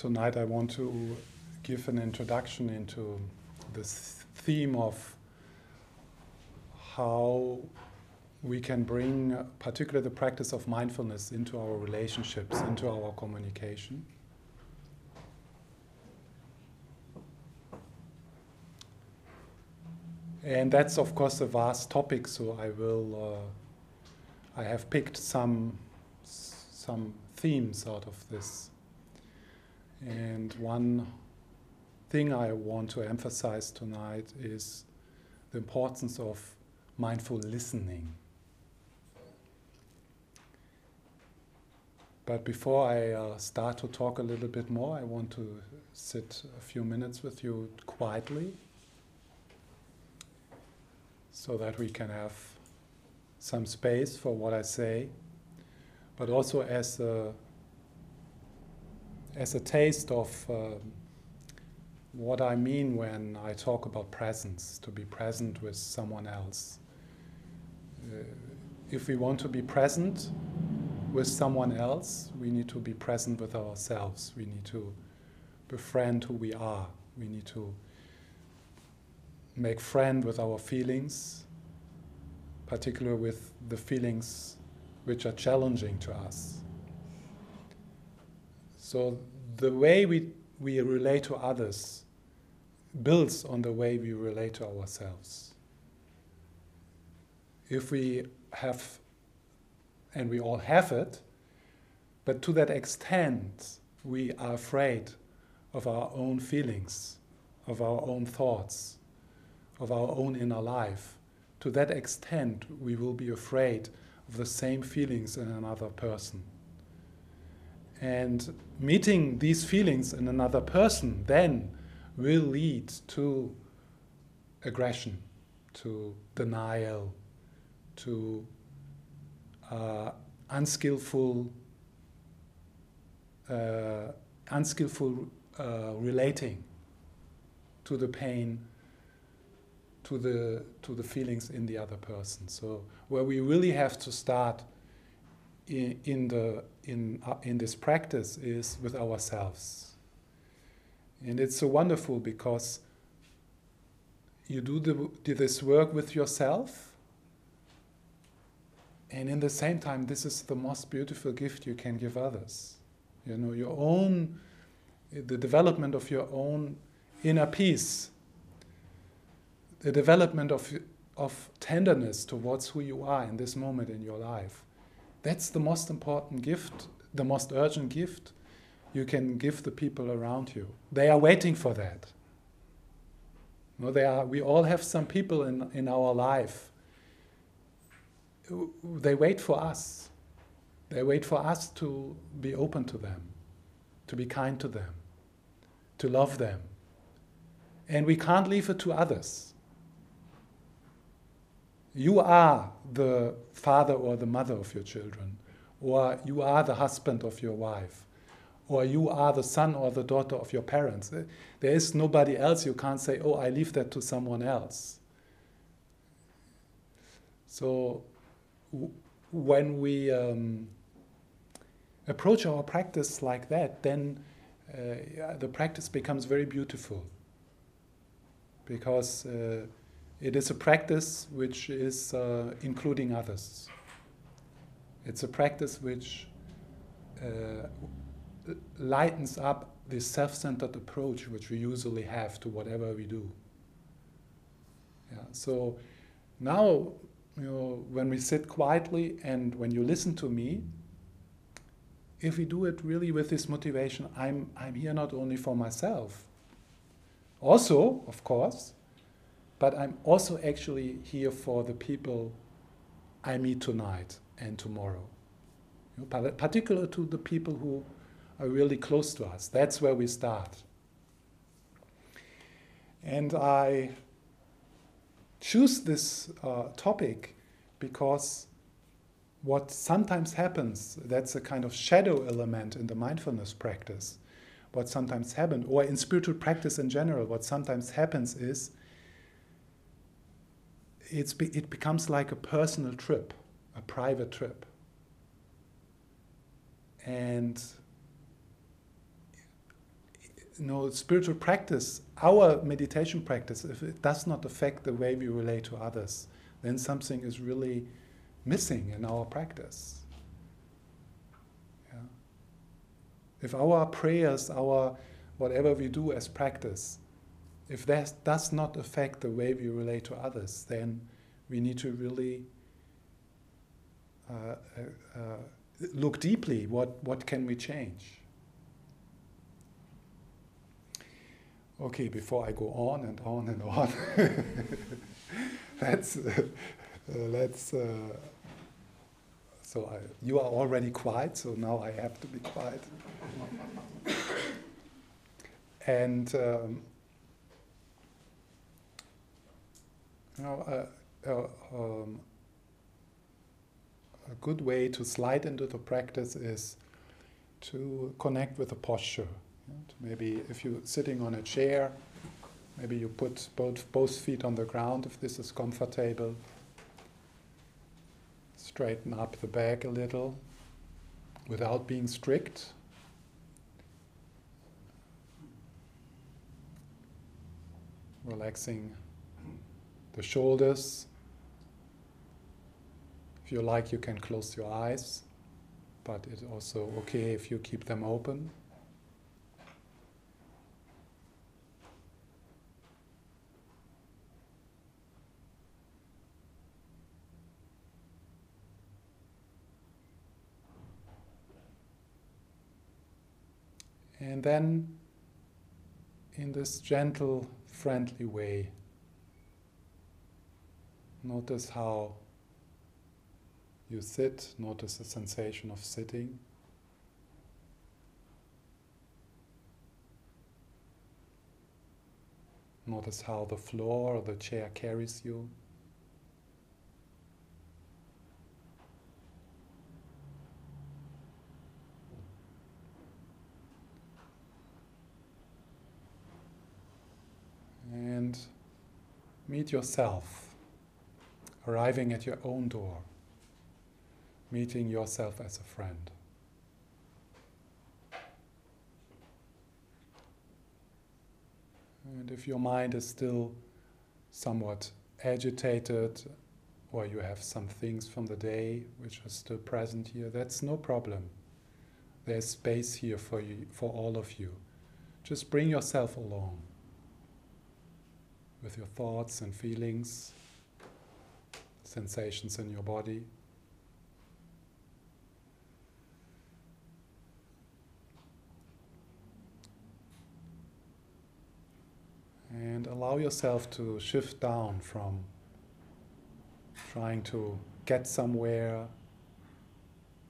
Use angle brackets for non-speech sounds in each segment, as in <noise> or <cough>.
tonight I want to give an introduction into this theme of how we can bring, particularly the practice of mindfulness, into our relationships, into our communication. And that's, of course, a vast topic, so I will. Uh, I have picked some some themes out of this. And one thing I want to emphasize tonight is the importance of mindful listening. But before I uh, start to talk a little bit more, I want to sit a few minutes with you quietly so that we can have some space for what I say, but also as a, as a taste of uh, what I mean when I talk about presence, to be present with someone else. Uh, if we want to be present with someone else, we need to be present with ourselves. We need to befriend who we are. We need to make friend with our feelings, particularly with the feelings which are challenging to us. So the way we, we relate to others builds on the way we relate to ourselves. If we have, and we all have it, but to that extent we are afraid of our own feelings, of our own thoughts, of our own inner life. To that extent, we will be afraid of the same feelings in another person. And meeting these feelings in another person then will lead to aggression, to denial, to uh, unskillful, uh, unskillful uh, relating to the pain to the to the feelings in the other person. So where we really have to start in, in the in uh, in this practice is with ourselves. And it's so wonderful because you do, the, do this work with yourself, and in the same time, this is the most beautiful gift you can give others. You know, your own, the development of your own inner peace the development of, of tenderness towards who you are in this moment in your life. That's the most important gift, the most urgent gift you can give the people around you. They are waiting for that. They are, we all have some people in, in our life. They wait for us. They wait for us to be open to them, to be kind to them, to love them. And we can't leave it to others. You are the father or the mother of your children, or you are the husband of your wife, or you are the son or the daughter of your parents. There is nobody else. You can't say, oh, I leave that to someone else. So when we um, approach our practice like that, then uh, the practice becomes very beautiful because. Uh, it is a practice which is uh, including others. It's a practice which uh, lightens up this self centered approach which we usually have to whatever we do. Yeah, so now, you know, when we sit quietly and when you listen to me, if we do it really with this motivation, I'm, I'm here not only for myself. Also, of course, but I'm also actually here for the people I meet tonight and tomorrow. You know, particular to the people who are really close to us. That's where we start. And I choose this uh, topic because what sometimes happens, that's a kind of shadow element in the mindfulness practice. What sometimes happens, or in spiritual practice in general, what sometimes happens is it's be, it becomes like a personal trip, a private trip. And you know, spiritual practice, our meditation practice, if it does not affect the way we relate to others, then something is really missing in our practice. Yeah. If our prayers, our whatever we do as practice, if that does not affect the way we relate to others, then we need to really uh, uh, uh, look deeply what, what can we change. Okay, before I go on and on and on, <laughs> let's, uh, let's uh, so I, you are already quiet, so now I have to be quiet. <laughs> and um, know, uh, uh, um, a good way to slide into the practice is to connect with the posture. Maybe if you're sitting on a chair, maybe you put both, both feet on the ground if this is comfortable. Straighten up the back a little without being strict. Relaxing the shoulders. If you like, you can close your eyes, but it's also okay if you keep them open. And then, in this gentle, friendly way, notice how you sit, notice the sensation of sitting. Notice how the floor or the chair carries you. and meet yourself, arriving at your own door, meeting yourself as a friend. And if your mind is still somewhat agitated, or you have some things from the day which are still present here, that's no problem. There's space here for you, for all of you. Just bring yourself along with your thoughts and feelings, sensations in your body. And allow yourself to shift down from trying to get somewhere,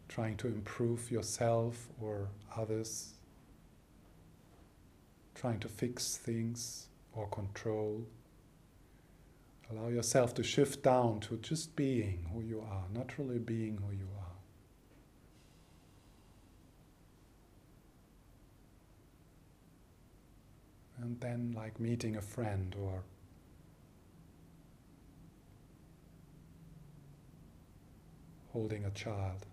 trying to improve yourself or others, trying to fix things or control. Allow yourself to shift down to just being who you are, naturally being who you are. And then, like meeting a friend or holding a child.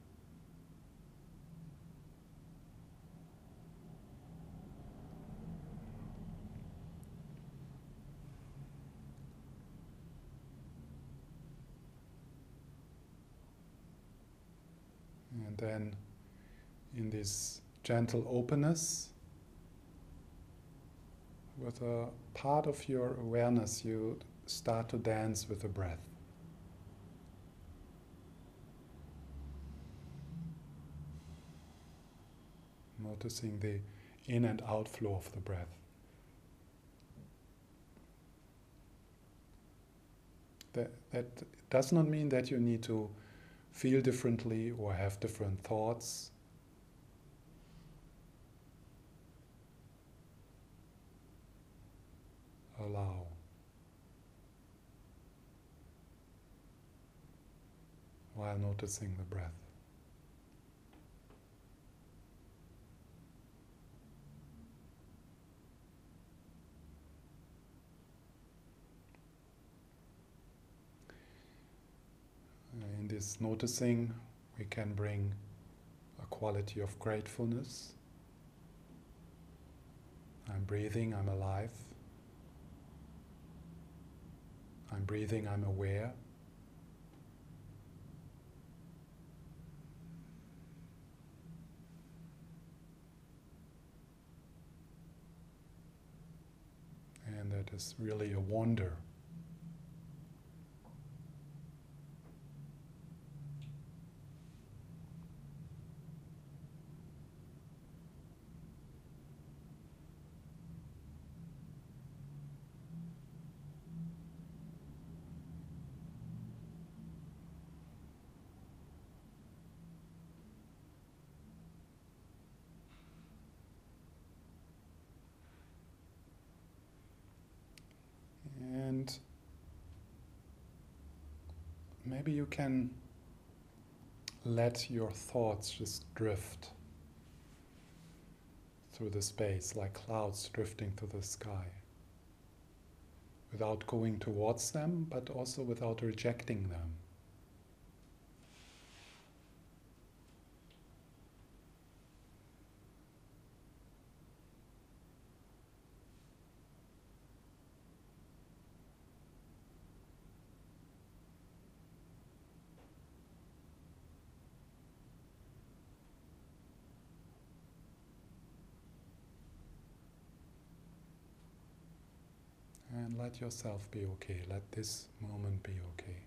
And then in this gentle openness, with a part of your awareness, you start to dance with the breath. Noticing the in and outflow of the breath. That, that does not mean that you need to feel differently or have different thoughts. Allow. While noticing the breath. In this noticing, we can bring a quality of gratefulness. I'm breathing, I'm alive. I'm breathing, I'm aware. And that is really a wonder. You can let your thoughts just drift through the space like clouds drifting through the sky without going towards them, but also without rejecting them. Let yourself be okay. Let this moment be okay.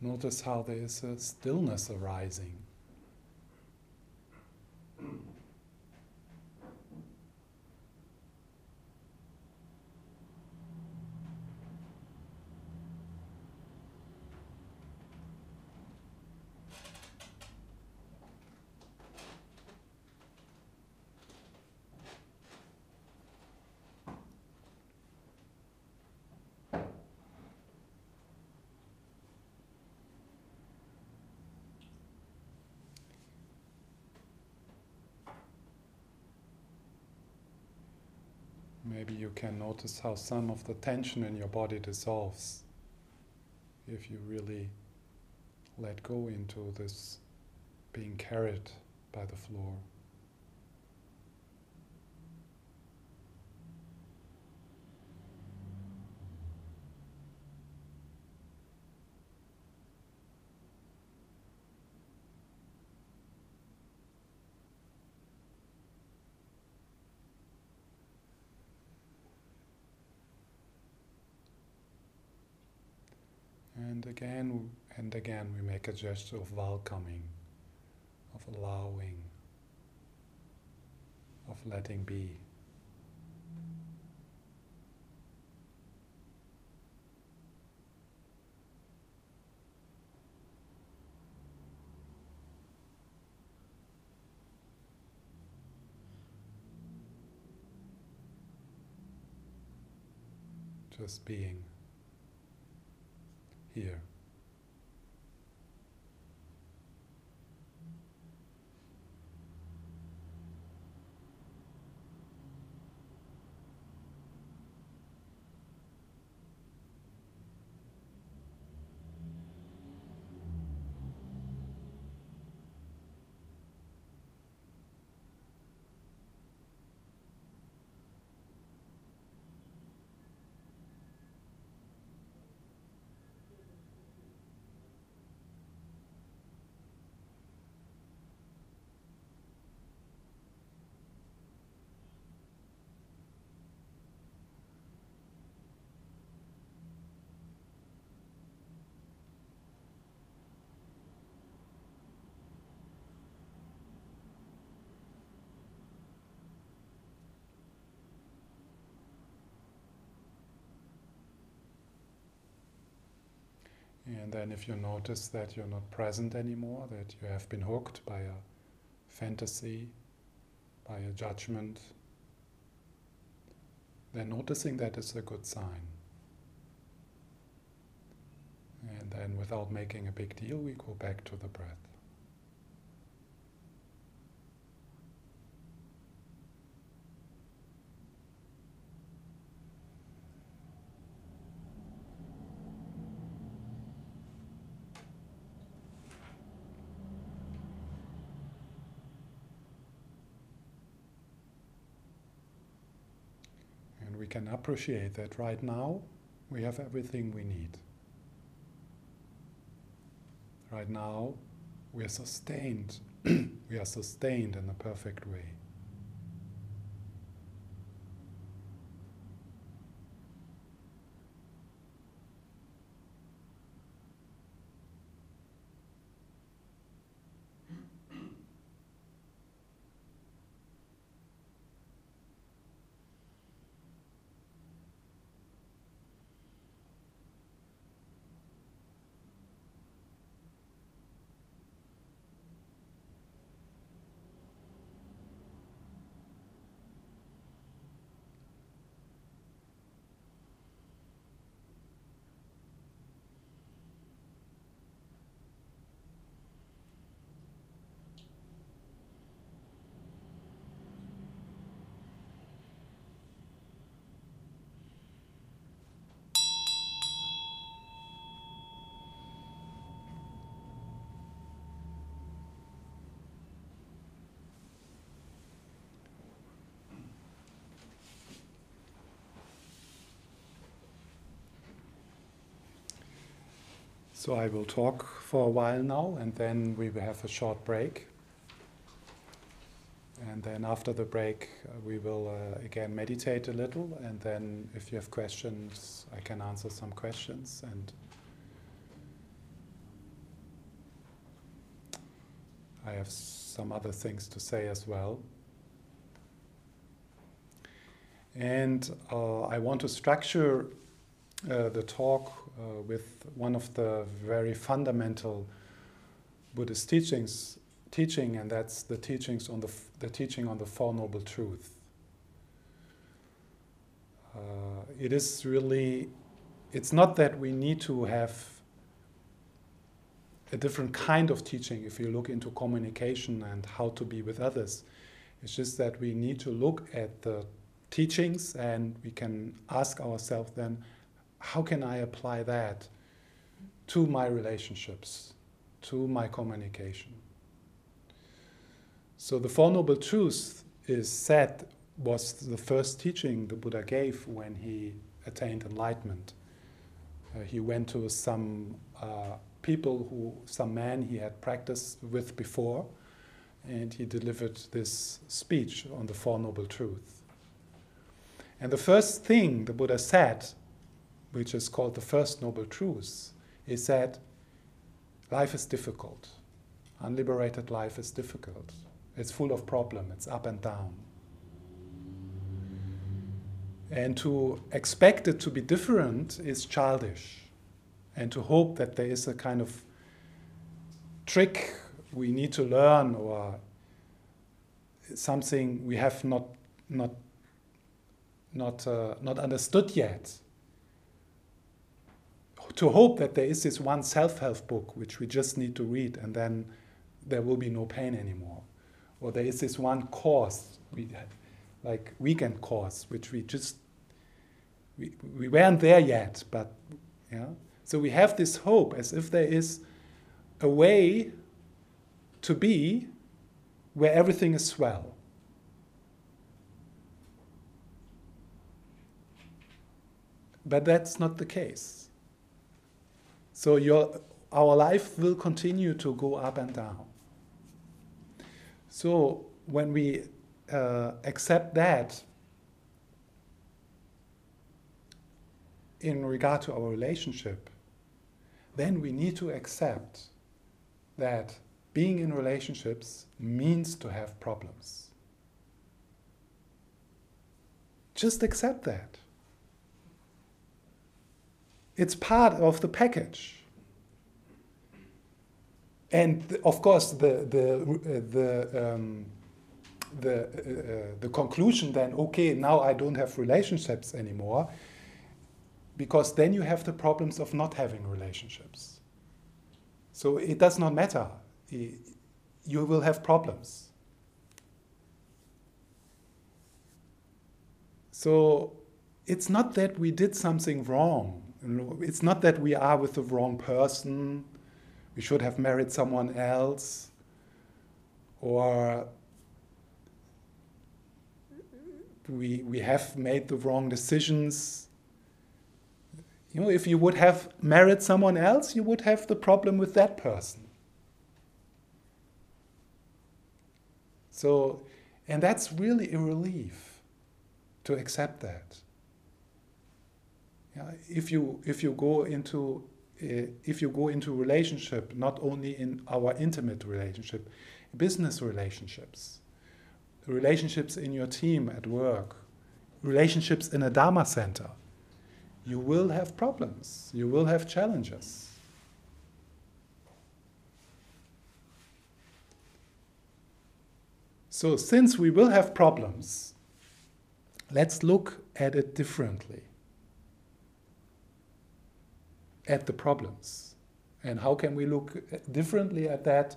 Notice how there is a stillness arising. Maybe you can notice how some of the tension in your body dissolves if you really let go into this being carried by the floor. Again and again, we make a gesture of welcoming, of allowing, of letting be. Just being here. And then, if you notice that you're not present anymore, that you have been hooked by a fantasy, by a judgment, then noticing that is a good sign. And then, without making a big deal, we go back to the breath. Can appreciate that right now we have everything we need. Right now we are sustained. <clears throat> we are sustained in a perfect way. So I will talk for a while now, and then we will have a short break. And then after the break, uh, we will uh, again meditate a little, and then if you have questions, I can answer some questions. And I have some other things to say as well. And uh, I want to structure uh, the talk uh, with one of the very fundamental Buddhist teachings, teaching, and that's the teachings on the, the teaching on the Four Noble Truths. Uh, it is really, it's not that we need to have a different kind of teaching if you look into communication and how to be with others. It's just that we need to look at the teachings and we can ask ourselves then, how can I apply that to my relationships, to my communication? So the Four Noble Truths is said was the first teaching the Buddha gave when he attained enlightenment. Uh, he went to some uh, people who, some men he had practiced with before, and he delivered this speech on the Four Noble Truths. And the first thing the Buddha said which is called the First Noble Truth, is that life is difficult. Unliberated life is difficult. It's full of problems, it's up and down. And to expect it to be different is childish. And to hope that there is a kind of trick we need to learn or something we have not, not, not, uh, not understood yet to hope that there is this one self-help book which we just need to read and then there will be no pain anymore. Or there is this one course we like weekend course which we just we, we weren't there yet but yeah. So we have this hope as if there is a way to be where everything is swell. But that's not the case so your, our life will continue to go up and down. So when we uh, accept that in regard to our relationship, then we need to accept that being in relationships means to have problems. Just accept that. It's part of the package. And of course, the, the, uh, the, um, the, uh, the conclusion then, okay, now I don't have relationships anymore, because then you have the problems of not having relationships. So it does not matter. You will have problems. So it's not that we did something wrong. It's not that we are with the wrong person, we should have married someone else, or we, we have made the wrong decisions. You know, if you would have married someone else, you would have the problem with that person. So, and that's really a relief to accept that. If you if you go into uh, if you go into relationship, not only in our intimate relationship, business relationships, relationships in your team at work, relationships in a Dharma center, you will have problems, you will have challenges. So, since we will have problems, let's look at it differently. At the problems. And how can we look differently at that?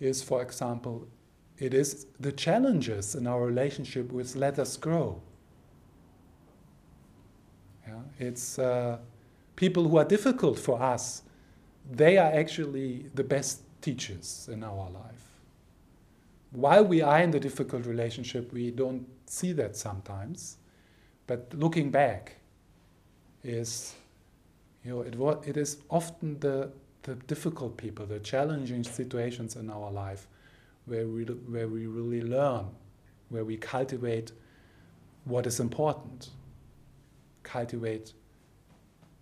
Is, for example, it is the challenges in our relationship which let us grow. Yeah? It's uh, people who are difficult for us, they are actually the best teachers in our life while we are in the difficult relationship, we don't see that sometimes. But looking back is, you know, it, was, it is often the, the difficult people, the challenging situations in our life where we, where we really learn, where we cultivate what is important, cultivate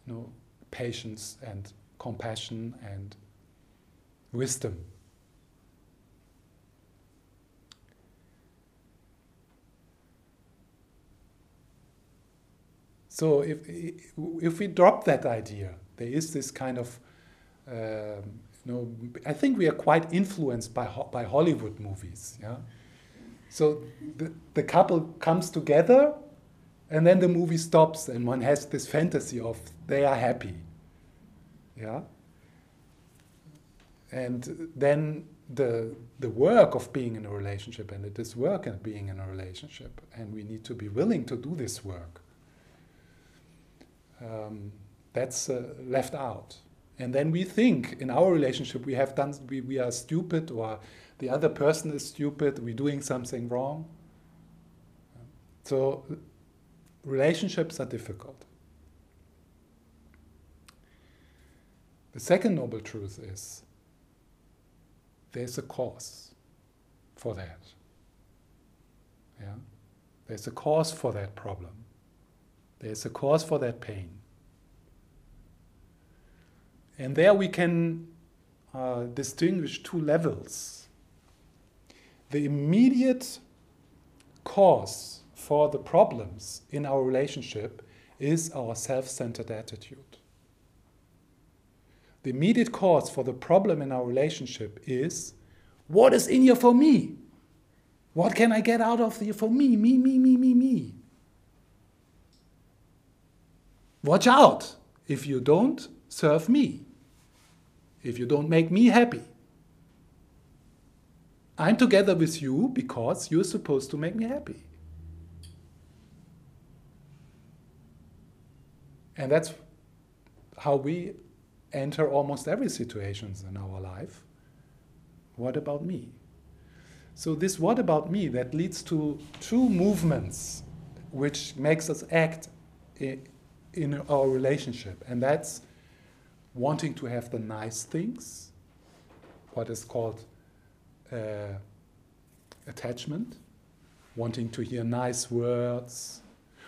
you know, patience and compassion and wisdom. So if if we drop that idea, there is this kind of um, you know I think we are quite influenced by by Hollywood movies. Yeah. So the, the couple comes together, and then the movie stops, and one has this fantasy of they are happy. Yeah. And then the the work of being in a relationship, and it is work and being in a relationship, and we need to be willing to do this work um, that's uh, left out. And then we think in our relationship we have done we, we are stupid or the other person is stupid, we're doing something wrong. So relationships are difficult. The second noble truth is there's a cause for that. Yeah? There's a cause for that problem. There's a cause for that pain. And there we can uh, distinguish two levels. The immediate cause for the problems in our relationship is our self centered attitude. The immediate cause for the problem in our relationship is what is in here for me? What can I get out of here for me? Me, me, me, me, me. Watch out if you don't serve me, if you don't make me happy. I'm together with you because you're supposed to make me happy. And that's how we enter almost every situation in our life. What about me? So this what about me that leads to two movements which makes us act in our relationship, and that's wanting to have the nice things, what is called uh, attachment, wanting to hear nice words,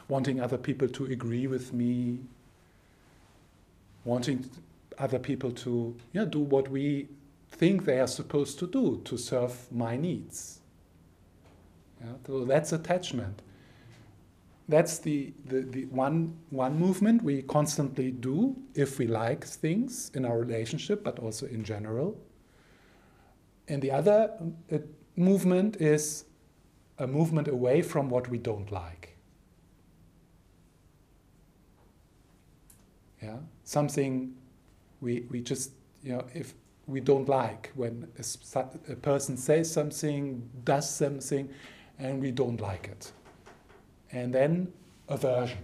wanting other people to agree with me, wanting other people to do what we think they are supposed to do to serve my needs. Yeah, so that's attachment that's the, the, the one, one movement we constantly do if we like things in our relationship, but also in general. And the other uh, movement is a movement away from what we don't like. Yeah, something we, we just, you know, if we don't like when a, a person says something, does something, and we don't like it and then aversion.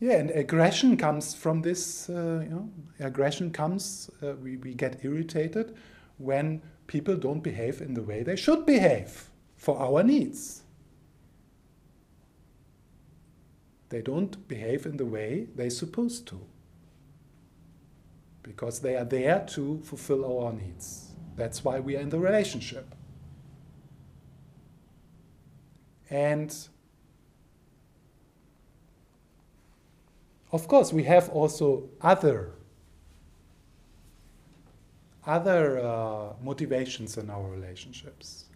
Yeah, and aggression comes from this, uh, you know, aggression comes, uh, we, we get irritated when people don't behave in the way they should behave for our needs. They don't behave in the way they're supposed to. Because they are there to fulfill our needs. That's why we are in the relationship. And of course, we have also other other uh, motivations in our relationships.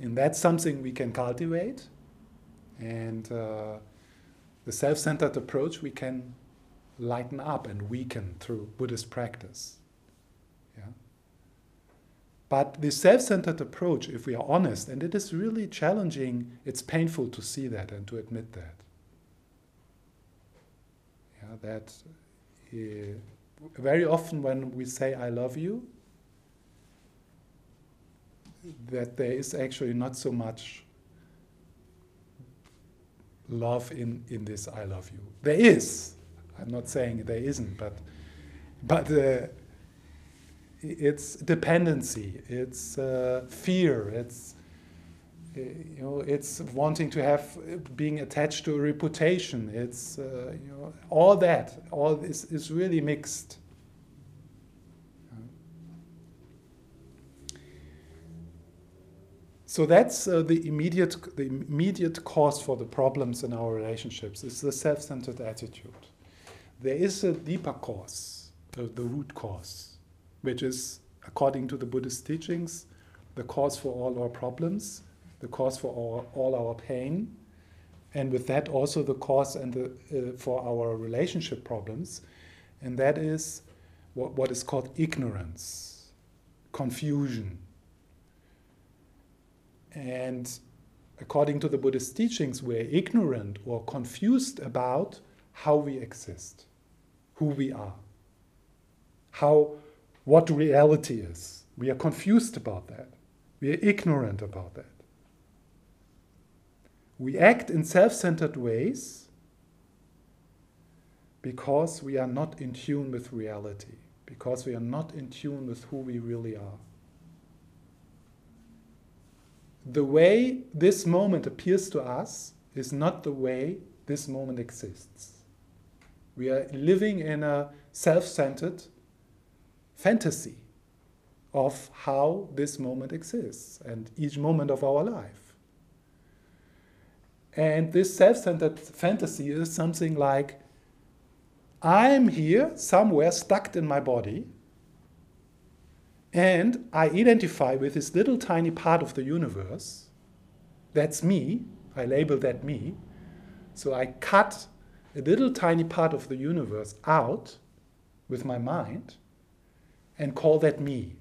And that's something we can cultivate. And uh, the self centered approach we can lighten up and weaken through Buddhist practice. But the self centered approach, if we are honest, and it is really challenging, it's painful to see that and to admit that. Yeah, that. Uh, very often when we say I love you, that there is actually not so much love in, in this I love you. There is. I'm not saying there isn't, but but uh, it's dependency, it's uh, fear, it's uh, you know, it's wanting to have being attached to a reputation. It's uh, you know all that. All this is really mixed. So that's uh, the immediate the immediate cause for the problems in our relationships. It's the self-centered attitude. There is a deeper cause, the, the root cause, which is, according to the Buddhist teachings, the cause for all our problems the cause for our, all our pain, and with that also the cause and the, uh, for our relationship problems, and that is what, what is called ignorance, confusion. And according to the Buddhist teachings, we're ignorant or confused about how we exist, who we are, how what reality is. We are confused about that. We are ignorant about that. We act in self centered ways because we are not in tune with reality, because we are not in tune with who we really are. The way this moment appears to us is not the way this moment exists. We are living in a self centered fantasy of how this moment exists and each moment of our life. And this self centered fantasy is something like I'm here somewhere stuck in my body, and I identify with this little tiny part of the universe. That's me. I label that me. So I cut a little tiny part of the universe out with my mind and call that me.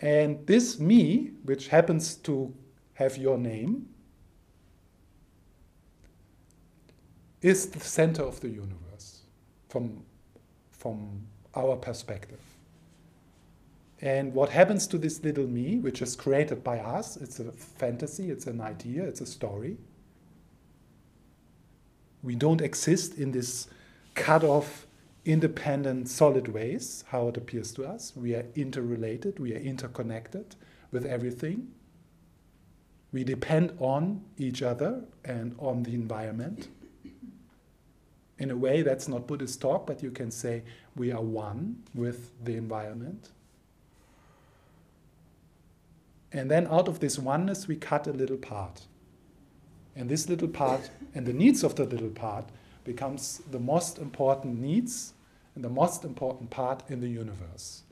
And this me, which happens to have your name is the center of the universe from, from our perspective. And what happens to this little me, which is created by us, it's a fantasy, it's an idea, it's a story. We don't exist in this cut off, independent, solid ways, how it appears to us. We are interrelated, we are interconnected with everything. We depend on each other and on the environment. In a way, that's not Buddhist talk, but you can say we are one with the environment. And then out of this oneness, we cut a little part. And this little part and the needs of the little part becomes the most important needs and the most important part in the universe.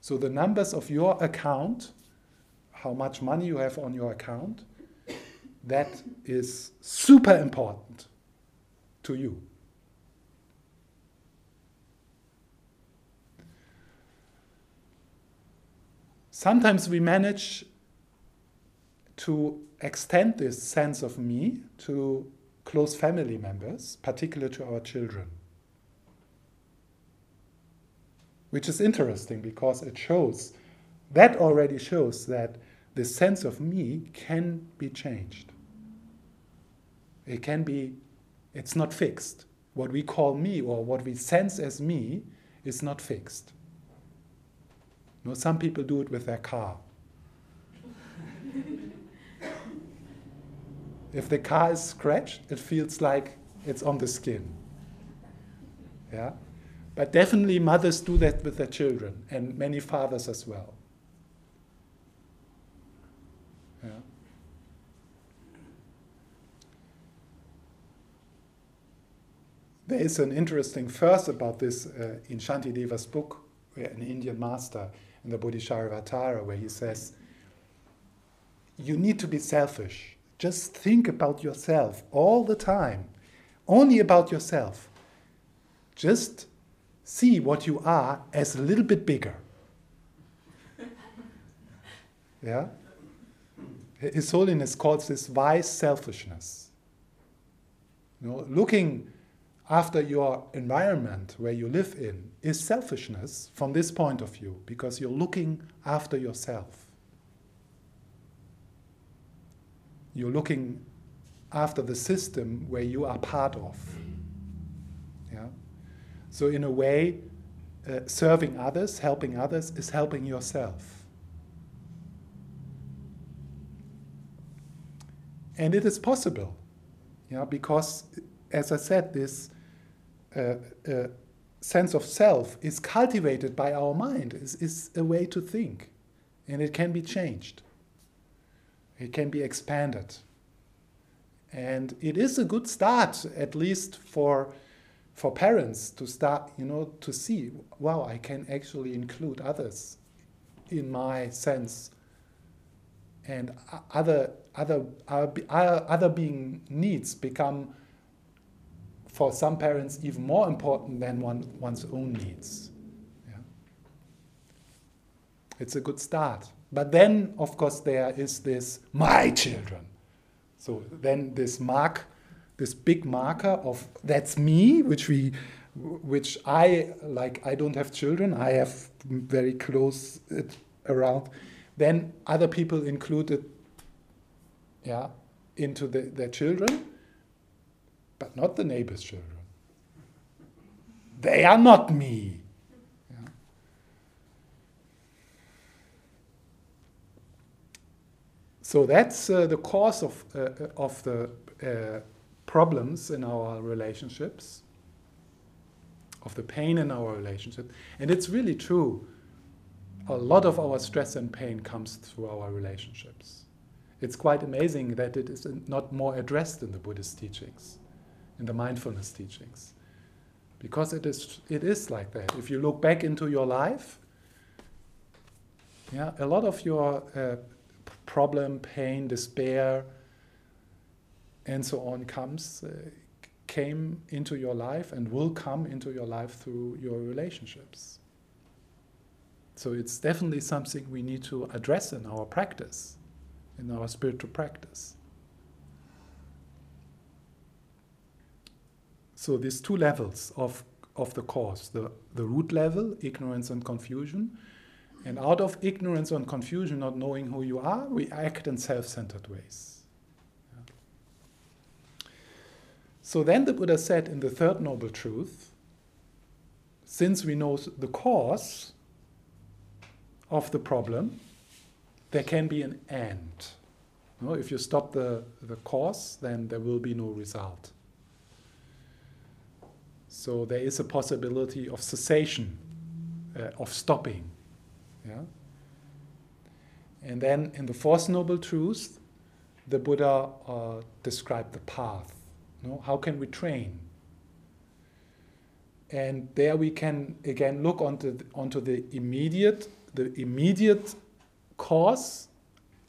So the numbers of your account how much money you have on your account, that is super important to you. Sometimes we manage to extend this sense of me to close family members, particularly to our children. Which is interesting because it shows, that already shows that the sense of me can be changed. It can be, it's not fixed. What we call me or what we sense as me is not fixed. You know, some people do it with their car. <laughs> if the car is scratched, it feels like it's on the skin. Yeah? But definitely mothers do that with their children, and many fathers as well. There is an interesting verse about this uh, in Shantideva's book, an Indian master, in the Bodhisattva where he says, You need to be selfish. Just think about yourself all the time, only about yourself. Just see what you are as a little bit bigger. <laughs> yeah? His Holiness calls this wise selfishness. You know, looking after your environment where you live in is selfishness from this point of view because you're looking after yourself. You're looking after the system where you are part of. So, in a way, uh, serving others, helping others, is helping yourself. And it is possible, yeah, because, as I said, this uh, uh, sense of self is cultivated by our mind, is, is a way to think, and it can be changed. It can be expanded. And it is a good start, at least for for parents to start, you know, to see, wow, I can actually include others in my sense, and other other uh, uh, other being needs become for some parents even more important than one, one's own needs. Yeah. It's a good start. But then, of course, there is this my children. So then this mark this big marker of that's me, which we, which I like. I don't have children. I have very close it around. Then other people included, yeah, into the, their children, but not the neighbor's children. They are not me. So that's uh, the cause of, uh, of the uh, problems in our relationships, of the pain in our relationship. And it's really true. A lot of our stress and pain comes through our relationships. It's quite amazing that it is not more addressed in the Buddhist teachings, in the mindfulness teachings. Because it is, it is like that. If you look back into your life, yeah, a lot of your uh, problem, pain, despair, and so on comes uh, came into your life and will come into your life through your relationships. So it's definitely something we need to address in our practice, in our spiritual practice. So these two levels of, of the cause, the, the root level, ignorance and confusion, and out of ignorance and confusion, not knowing who you are, we act in self-centered ways. So then the Buddha said in the third noble truth, since we know the cause of the problem, there can be an end. You know, if you stop the, the cause, then there will be no result. So there is a possibility of cessation, uh, of stopping. Yeah? And then in the fourth noble truth, the Buddha uh, described the path. No? How can we train? And there we can again look onto the, onto the immediate, the immediate cause,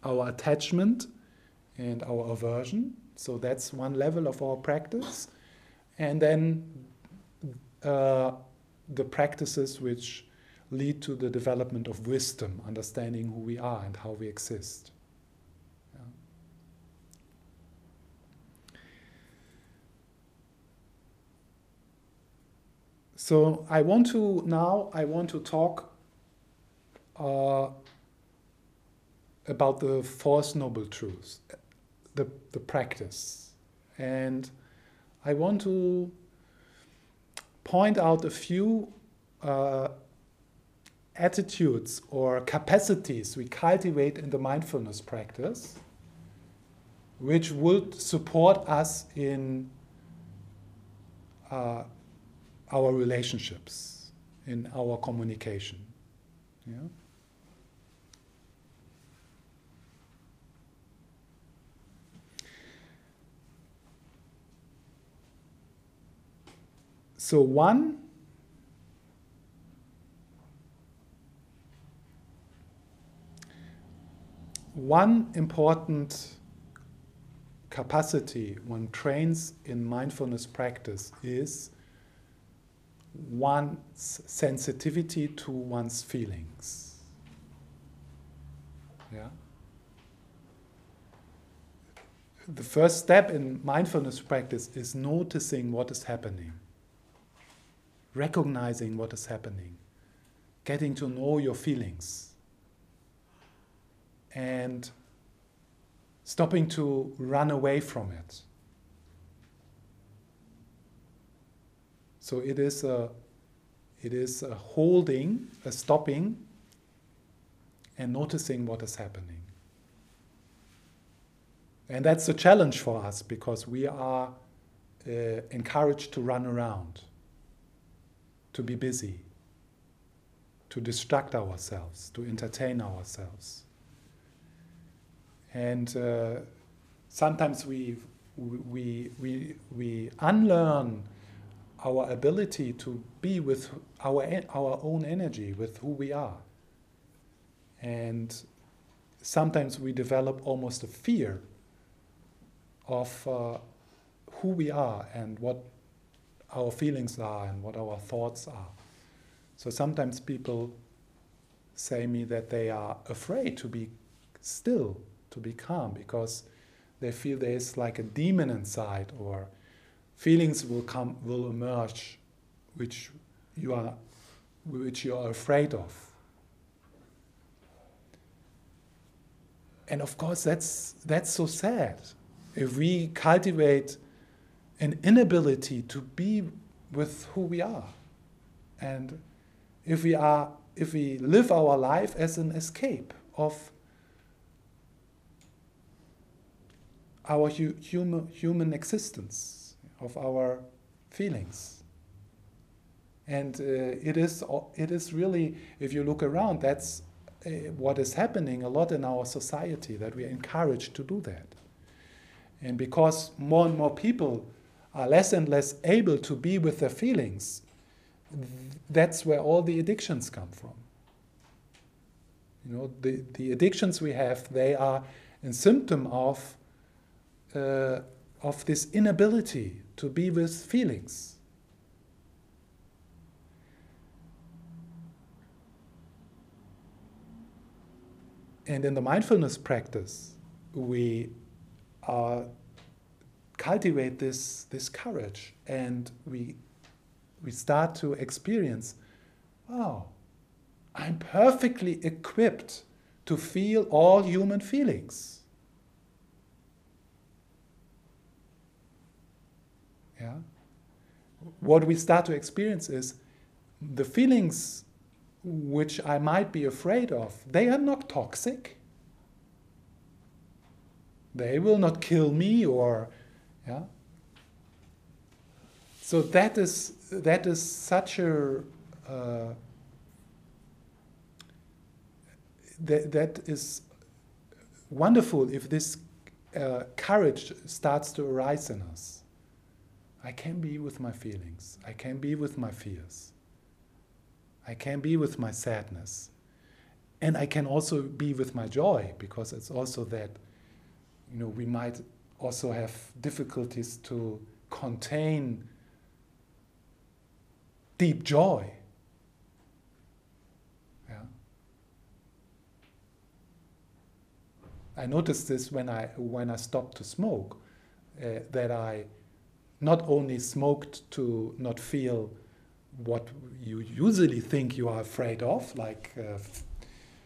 our attachment and our aversion. So that's one level of our practice. And then uh, the practices which lead to the development of wisdom, understanding who we are and how we exist. So I want to now I want to talk uh, about the fourth noble truths, the the practice, and I want to point out a few uh, attitudes or capacities we cultivate in the mindfulness practice which would support us in uh, our relationships, in our communication. Yeah? So, one one important capacity one trains in mindfulness practice is one's sensitivity to one's feelings. Yeah? The first step in mindfulness practice is noticing what is happening, recognizing what is happening, getting to know your feelings and stopping to run away from it. So it is a, it is a holding, a stopping, and noticing what is happening. And that's a challenge for us because we are uh, encouraged to run around, to be busy, to distract ourselves, to entertain ourselves. And uh, sometimes we, we, we, we unlearn our ability to be with our, our own energy, with who we are. And sometimes we develop almost a fear of uh, who we are and what our feelings are and what our thoughts are. So sometimes people say me that they are afraid to be still to be calm because they feel there is like a demon inside or feelings will come will emerge which you are which you are afraid of. And of course that's that's so sad. If we cultivate an inability to be with who we are and if we are if we live our life as an escape of our hu- human, human existence, of our feelings. And uh, it, is, it is really, if you look around, that's uh, what is happening a lot in our society, that we are encouraged to do that. And because more and more people are less and less able to be with their feelings, that's where all the addictions come from. You know, the, the addictions we have, they are a symptom of uh, of this inability to be with feelings. And in the mindfulness practice, we uh, cultivate this, this courage and we, we start to experience wow, I'm perfectly equipped to feel all human feelings. Yeah? What we start to experience is the feelings which I might be afraid of, they are not toxic. They will not kill me or yeah. So that is that is such a uh, that, that is wonderful if this uh, courage starts to arise in us. I can be with my feelings. I can be with my fears. I can be with my sadness. And I can also be with my joy because it's also that, you know, we might also have difficulties to contain deep joy. Yeah. I noticed this when I when I stopped to smoke, uh, that I not only smoked to not feel what you usually think you are afraid of, like uh,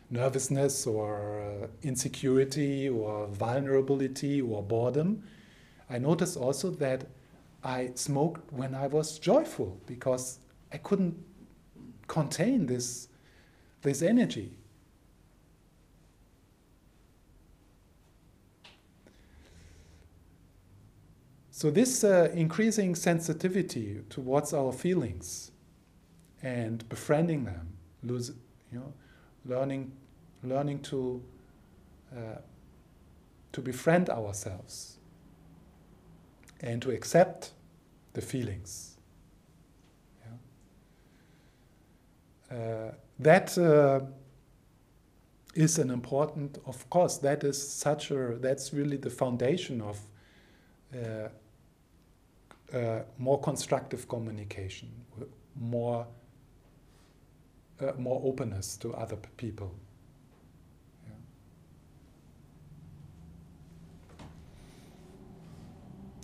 nervousness or uh, insecurity or vulnerability or boredom. I noticed also that I smoked when I was joyful because I couldn't contain this this energy. So, this uh, increasing sensitivity towards our feelings and befriending them, lose, you know, learning, learning to, uh, to befriend ourselves and to accept the feelings. Yeah? Uh, that uh, is an important, of course, that is such a, that's really the foundation of uh, uh, more constructive communication, more uh, more openness to other people.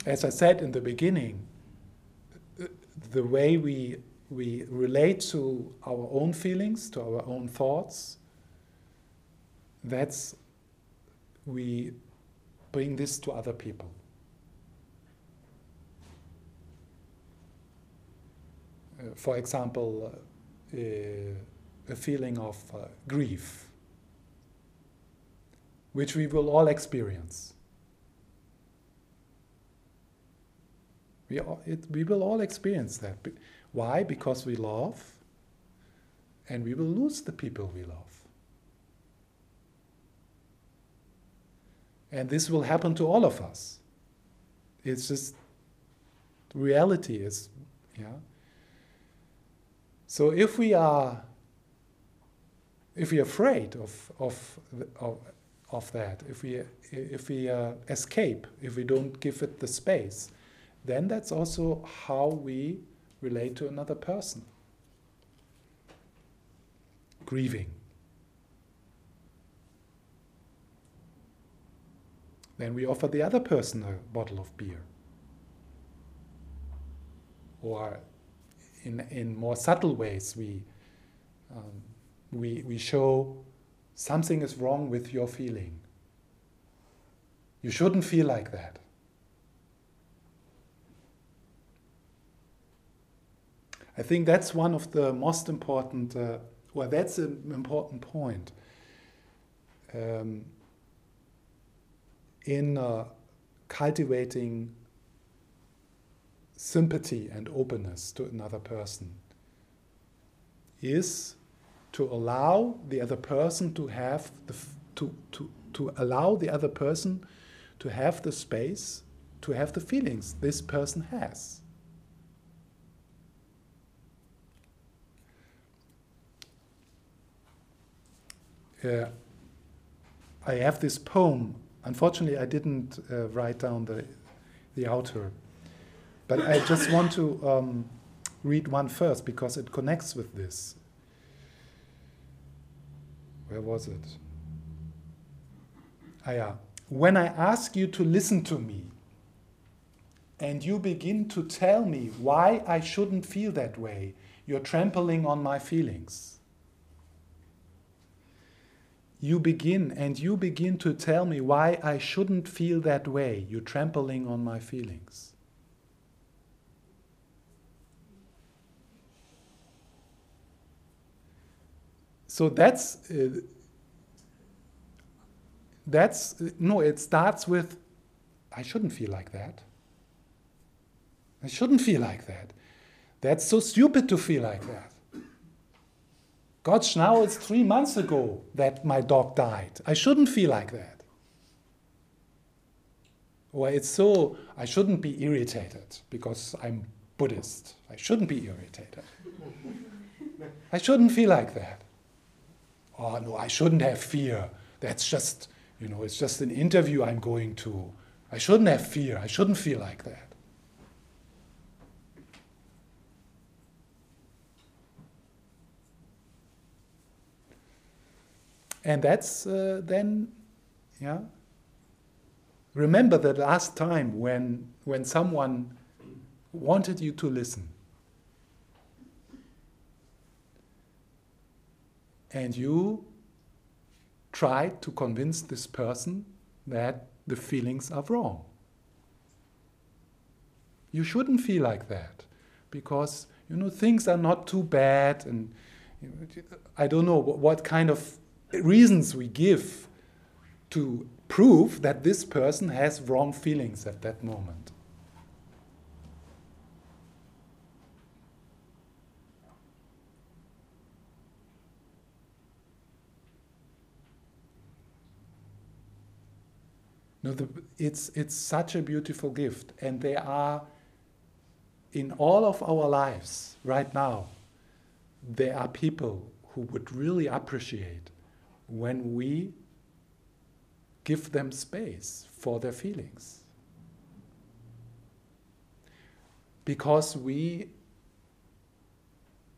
Yeah. As I said in the beginning, the way we we relate to our own feelings, to our own thoughts, that's we bring this to other people. For example, uh, a feeling of uh, grief, which we will all experience. We, all, it, we will all experience that. Why? Because we love, and we will lose the people we love. And this will happen to all of us. It's just reality is, yeah. So if we are if we are afraid of of of, of that, if we if we uh, escape, if we don't give it the space, then that's also how we relate to another person. Grieving. Then we offer the other person a bottle of beer. Or in, in more subtle ways, we, um, we, we show something is wrong with your feeling. You shouldn't feel like that. I think that's one of the most important, uh, well, that's an important point um, in uh, cultivating sympathy and openness to another person is to allow the other person to have the to, to, to allow the other person to have the space to have the feelings this person has. Uh, I have this poem. Unfortunately I didn't uh, write down the the author but I just want to um, read one first because it connects with this. Where was it? Ah, yeah. When I ask you to listen to me, and you begin to tell me why I shouldn't feel that way, you're trampling on my feelings. You begin and you begin to tell me why I shouldn't feel that way, you're trampling on my feelings. So that's uh, that's no. It starts with, I shouldn't feel like that. I shouldn't feel like that. That's so stupid to feel like that. Gosh, now it's three months ago that my dog died. I shouldn't feel like that. Or it's so, I shouldn't be irritated because I'm Buddhist. I shouldn't be irritated. I shouldn't feel like that oh no, I shouldn't have fear. That's just, you know, it's just an interview I'm going to. I shouldn't have fear. I shouldn't feel like that. And that's uh, then, yeah. Remember the last time when, when someone wanted you to listen. And you try to convince this person that the feelings are wrong. You shouldn't feel like that because you know things are not too bad and I don't know what kind of reasons we give to prove that this person has wrong feelings at that moment. No, the, it's, it's such a beautiful gift, and they are in all of our lives right now. There are people who would really appreciate when we give them space for their feelings. Because we,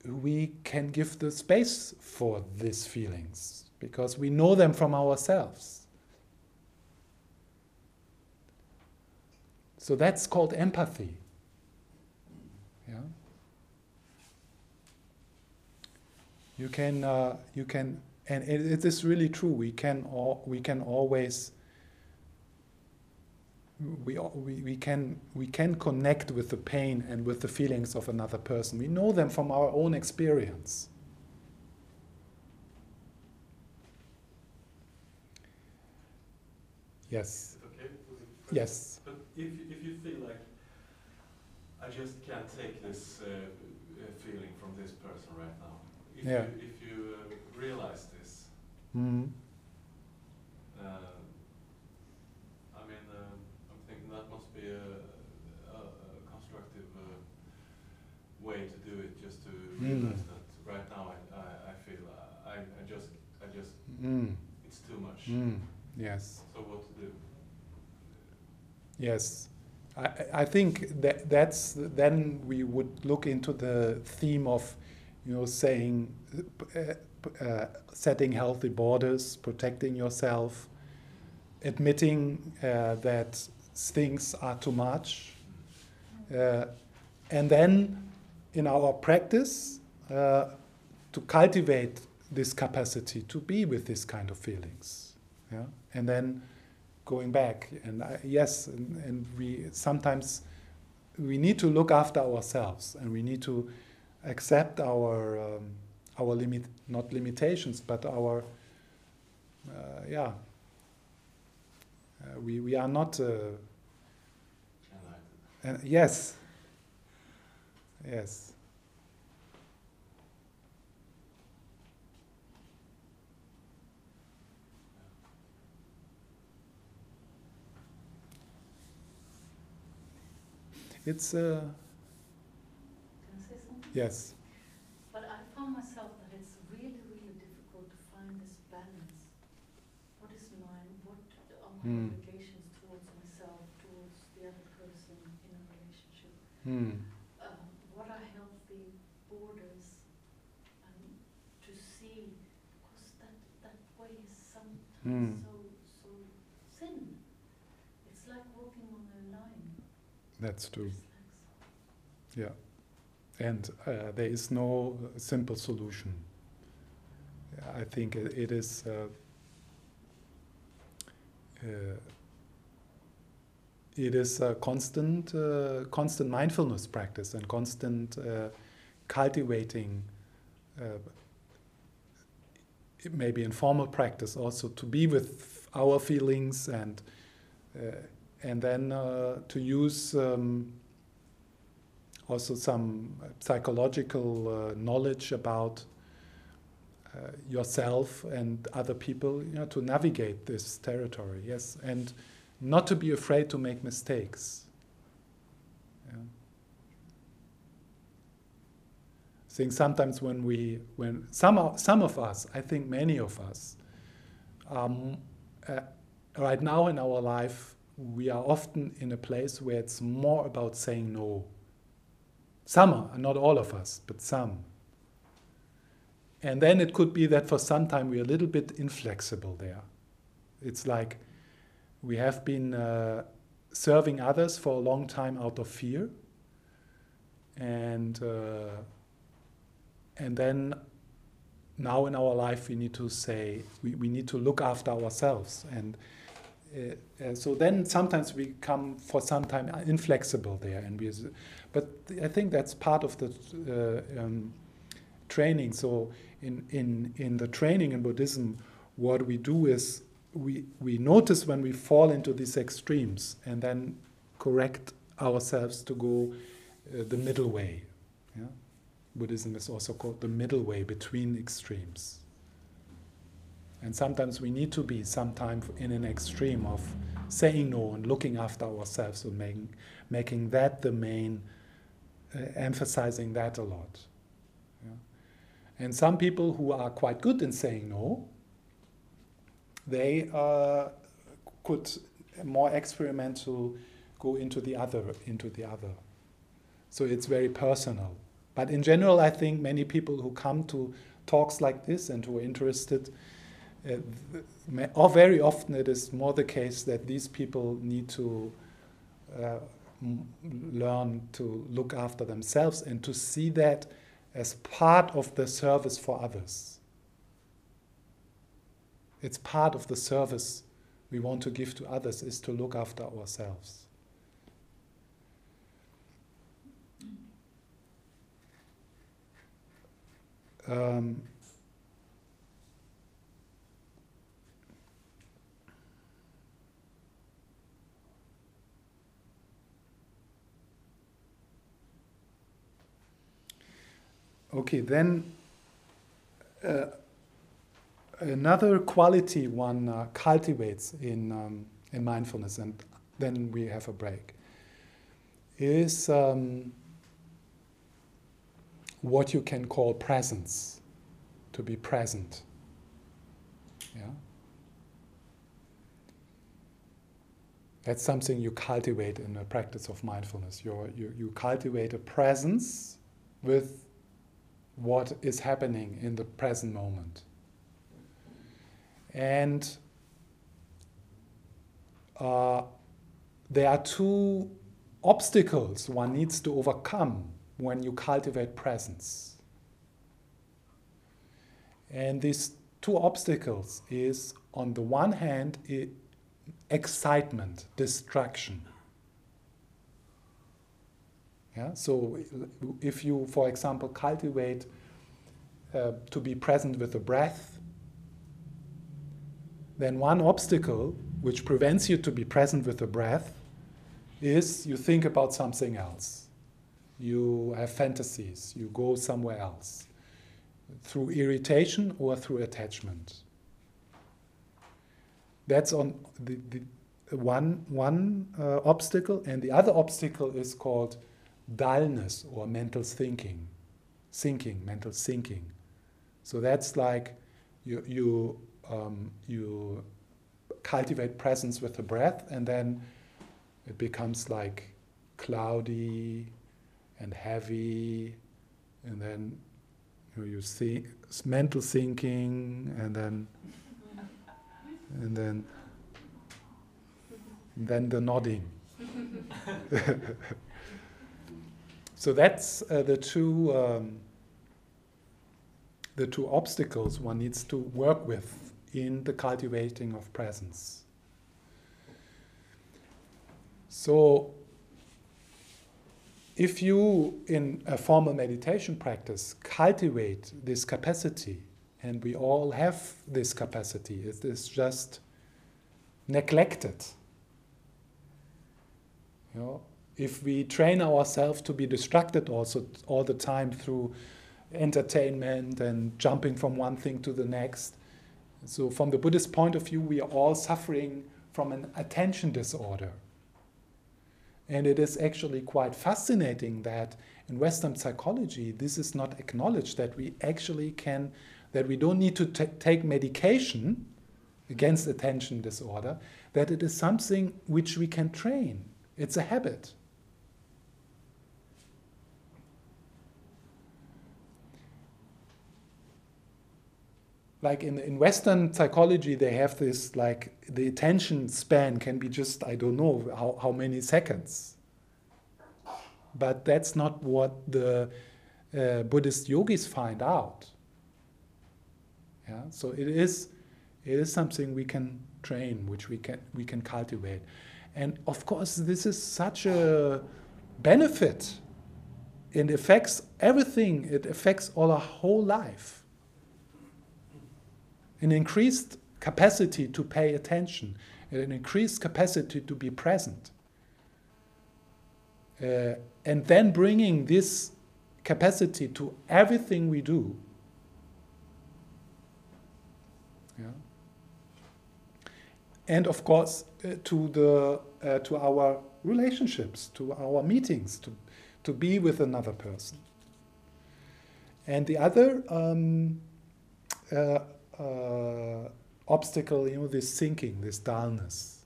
we can give the space for these feelings, because we know them from ourselves. So that's called empathy. Yeah. You can, uh, you can, and it, it is really true. We can, all, we can always, we, we, we can, we can connect with the pain and with the feelings of another person. We know them from our own experience. Yes. Okay. Yes if, if you feel like I just can't take this uh, uh, feeling from this person right now, if yeah. you, if you uh, realize this, mm-hmm. uh, I mean, uh, I'm thinking that must be a, a, a constructive uh, way to do it, just to mm. realize that right now I, I, I feel uh, I, I just I just mm. it's too much. Mm. Yes. So what to do? Yes. I, I think that that's then we would look into the theme of, you know, saying, uh, uh, setting healthy borders, protecting yourself, admitting uh, that things are too much, uh, and then in our practice uh, to cultivate this capacity to be with this kind of feelings, yeah, and then going back. And I, yes, and, and, we sometimes we need to look after ourselves, and we need to accept our um, our limit, not limitations, but our uh, yeah. Uh, we we are not. Uh, and yes. Yes. It's uh, Can I say something? Yes. But I found myself that it's really, really difficult to find this balance. What is mine? What are my mm. obligations towards myself, towards the other person in a relationship? Mm. Um, what are healthy borders? Um, to see, because that, that way is sometimes mm. so, so thin. It's like walking on a line. That's true. Yeah. And uh, there is no simple solution. I think it, it is. Uh, uh, it is a constant, uh, constant mindfulness practice and constant uh, cultivating, uh, maybe informal practice also to be with our feelings and and then uh, to use um, also some psychological uh, knowledge about uh, yourself and other people, you know, to navigate this territory. Yes, and not to be afraid to make mistakes. I think sometimes when we, when some some of us, I think many of us, um, uh, right now in our life we are often in a place where it's more about saying no. Some are, not all of us, but some. And then it could be that for some time we're a little bit inflexible there. It's like we have been uh, serving others for a long time out of fear. And, uh, and then now in our life we need to say, we, we need to look after ourselves. And uh, so then sometimes we come for some time inflexible there, and we. But I think that's part of the uh, um, training. So in, in, in the training in Buddhism, what we do is we, we notice when we fall into these extremes and then correct ourselves to go uh, the middle way. Yeah? Buddhism is also called the middle way between extremes. And sometimes we need to be sometimes in an extreme of saying no and looking after ourselves and making, making that the main, uh, emphasizing that a lot. Yeah? And some people who are quite good in saying no, they uh, could more experimental go into the other, into the other. So it's very personal. But in general, I think many people who come to talks like this and who are interested, or very often it is more the case that these people need to uh, learn to look after themselves and to see that as part of the service for others. It's part of the service we want to give to others is to look after ourselves. Um, okay, then uh, another quality one uh, cultivates in, um, in mindfulness, and then we have a break, is. Um, what you can call presence, to be present. Yeah? That's something you cultivate in the practice of mindfulness. You're, you you cultivate a presence with what is happening in the present moment. And uh, there are two obstacles one needs to overcome when you cultivate presence. And these two obstacles is on the one hand excitement, distraction. Yeah? So if you, for example, cultivate uh, to be present with the breath, then one obstacle which prevents you to be present with the breath is you think about something else you have fantasies, you go somewhere else through irritation or through attachment. That's on the, the one, one uh, obstacle, and the other obstacle is called dullness or mental thinking, thinking, mental thinking. So that's like you, you, um, you cultivate presence with the breath, and then it becomes like cloudy, and heavy, and then you, know, you see mental thinking, and then and then and then the nodding. <laughs> so that's uh, the two um, the two obstacles one needs to work with in the cultivating of presence. So if you, in a formal meditation practice, cultivate this capacity, and we all have this capacity, it is just neglected. You know, if we train ourselves to be distracted also all the time through entertainment and jumping from one thing to the next, so from the Buddhist point of view, we are all suffering from an attention disorder. And it is actually quite fascinating that in Western psychology, this is not acknowledged that we actually can, that we don't need to t- take medication against attention disorder, that it is something which we can train. It's a habit. Like in, in Western psychology, they have this like the attention span can be just, I don't know how, how many seconds. But that's not what the uh, Buddhist yogis find out. Yeah? So it is, it is something we can train, which we can, we can cultivate. And of course, this is such a benefit it affects everything, it affects all our whole life. An increased capacity to pay attention, an increased capacity to be present. Uh, and then bringing this capacity to everything we do. Yeah. And of course, uh, to the uh, to our relationships, to our meetings, to to be with another person. And the other um, uh, obstacle, you know, this thinking, this dullness.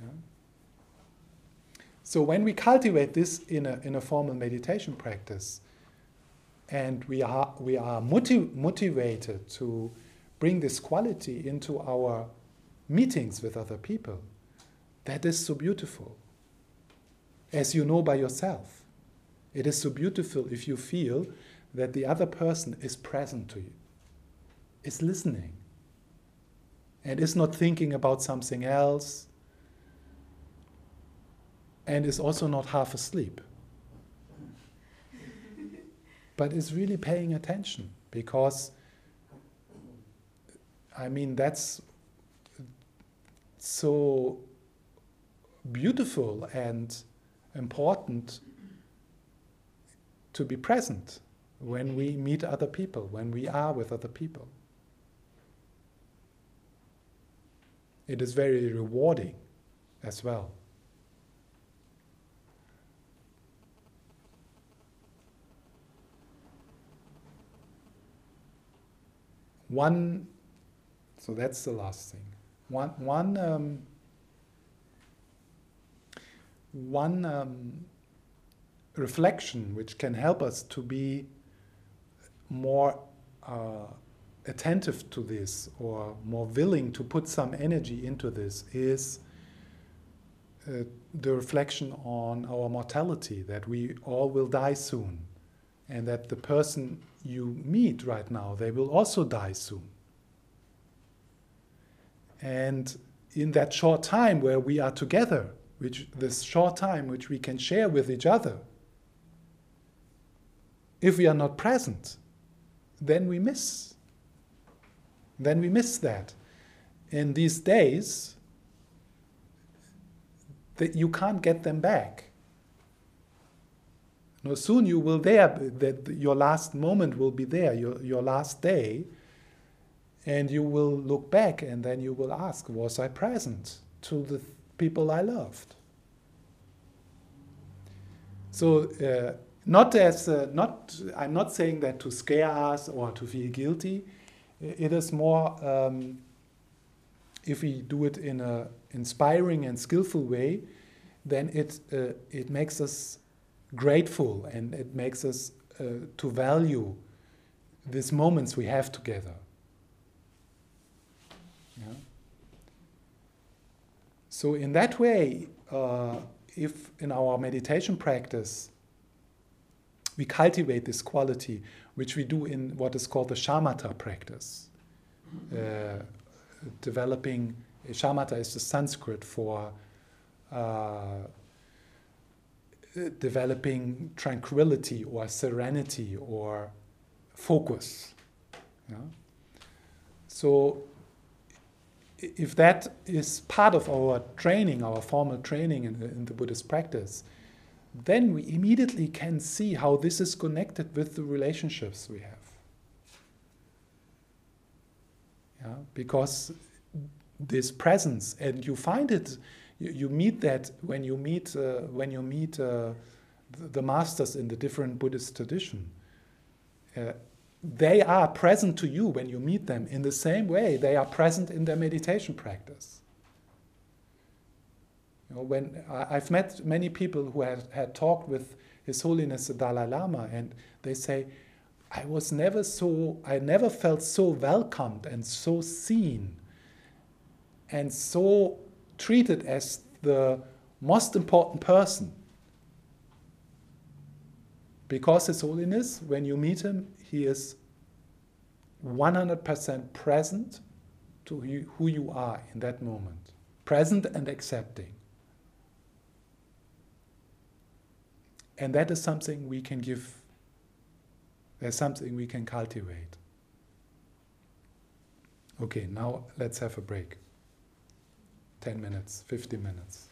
Yeah? So when we cultivate this in a, in a formal meditation practice, and we are, we are motiv- motivated to bring this quality into our meetings with other people, that is so beautiful. As you know by yourself, it is so beautiful if you feel that the other person is present to you, is listening, and is not thinking about something else, and is also not half asleep. <laughs> but is really paying attention because, I mean, that's so beautiful and important to be present when we meet other people, when we are with other people. It is very rewarding as well. One, so that's the last thing. One, one, um, one um, reflection which can help us to be more uh, attentive to this or more willing to put some energy into this is uh, the reflection on our mortality, that we all will die soon, and that the person you meet right now, they will also die soon. And in that short time where we are together, which this short time which we can share with each other, if we are not present, then we miss. Then we miss that. In these days, that you can't get them back. No, soon you will there, that your last moment will be there, your, your last day, and you will look back and then you will ask, was I present to the people I loved? So, uh, not as, uh, not, I'm not saying that to scare us or to feel guilty. It is more um, if we do it in an inspiring and skillful way, then it, uh, it makes us grateful and it makes us uh, to value these moments we have together. Yeah? So, in that way, uh, if in our meditation practice we cultivate this quality, which we do in what is called the shamatha practice, uh, developing shamatha is the Sanskrit for uh, developing tranquility or serenity or focus. Yeah? So, if that is part of our training, our formal training in the, in the, Buddhist practice, then we immediately can see how this is connected with the relationships we have. Yeah? Because this presence, and you find it you, you meet that when you meet uh, when you meet uh, the, masters in the different Buddhist tradition. Uh, they are present to you when you meet them in the same way they are present in their meditation practice. You know, when I've met many people who had, had talked with His Holiness the Dalai Lama, and they say, I was never so, I never felt so welcomed and so seen and so treated as the most important person. Because His Holiness, when you meet Him, He is 100% present to who you are in that moment, present and accepting. And that is something we can give, there's something we can cultivate. Okay, now let's have a break. 10 minutes, 50 minutes.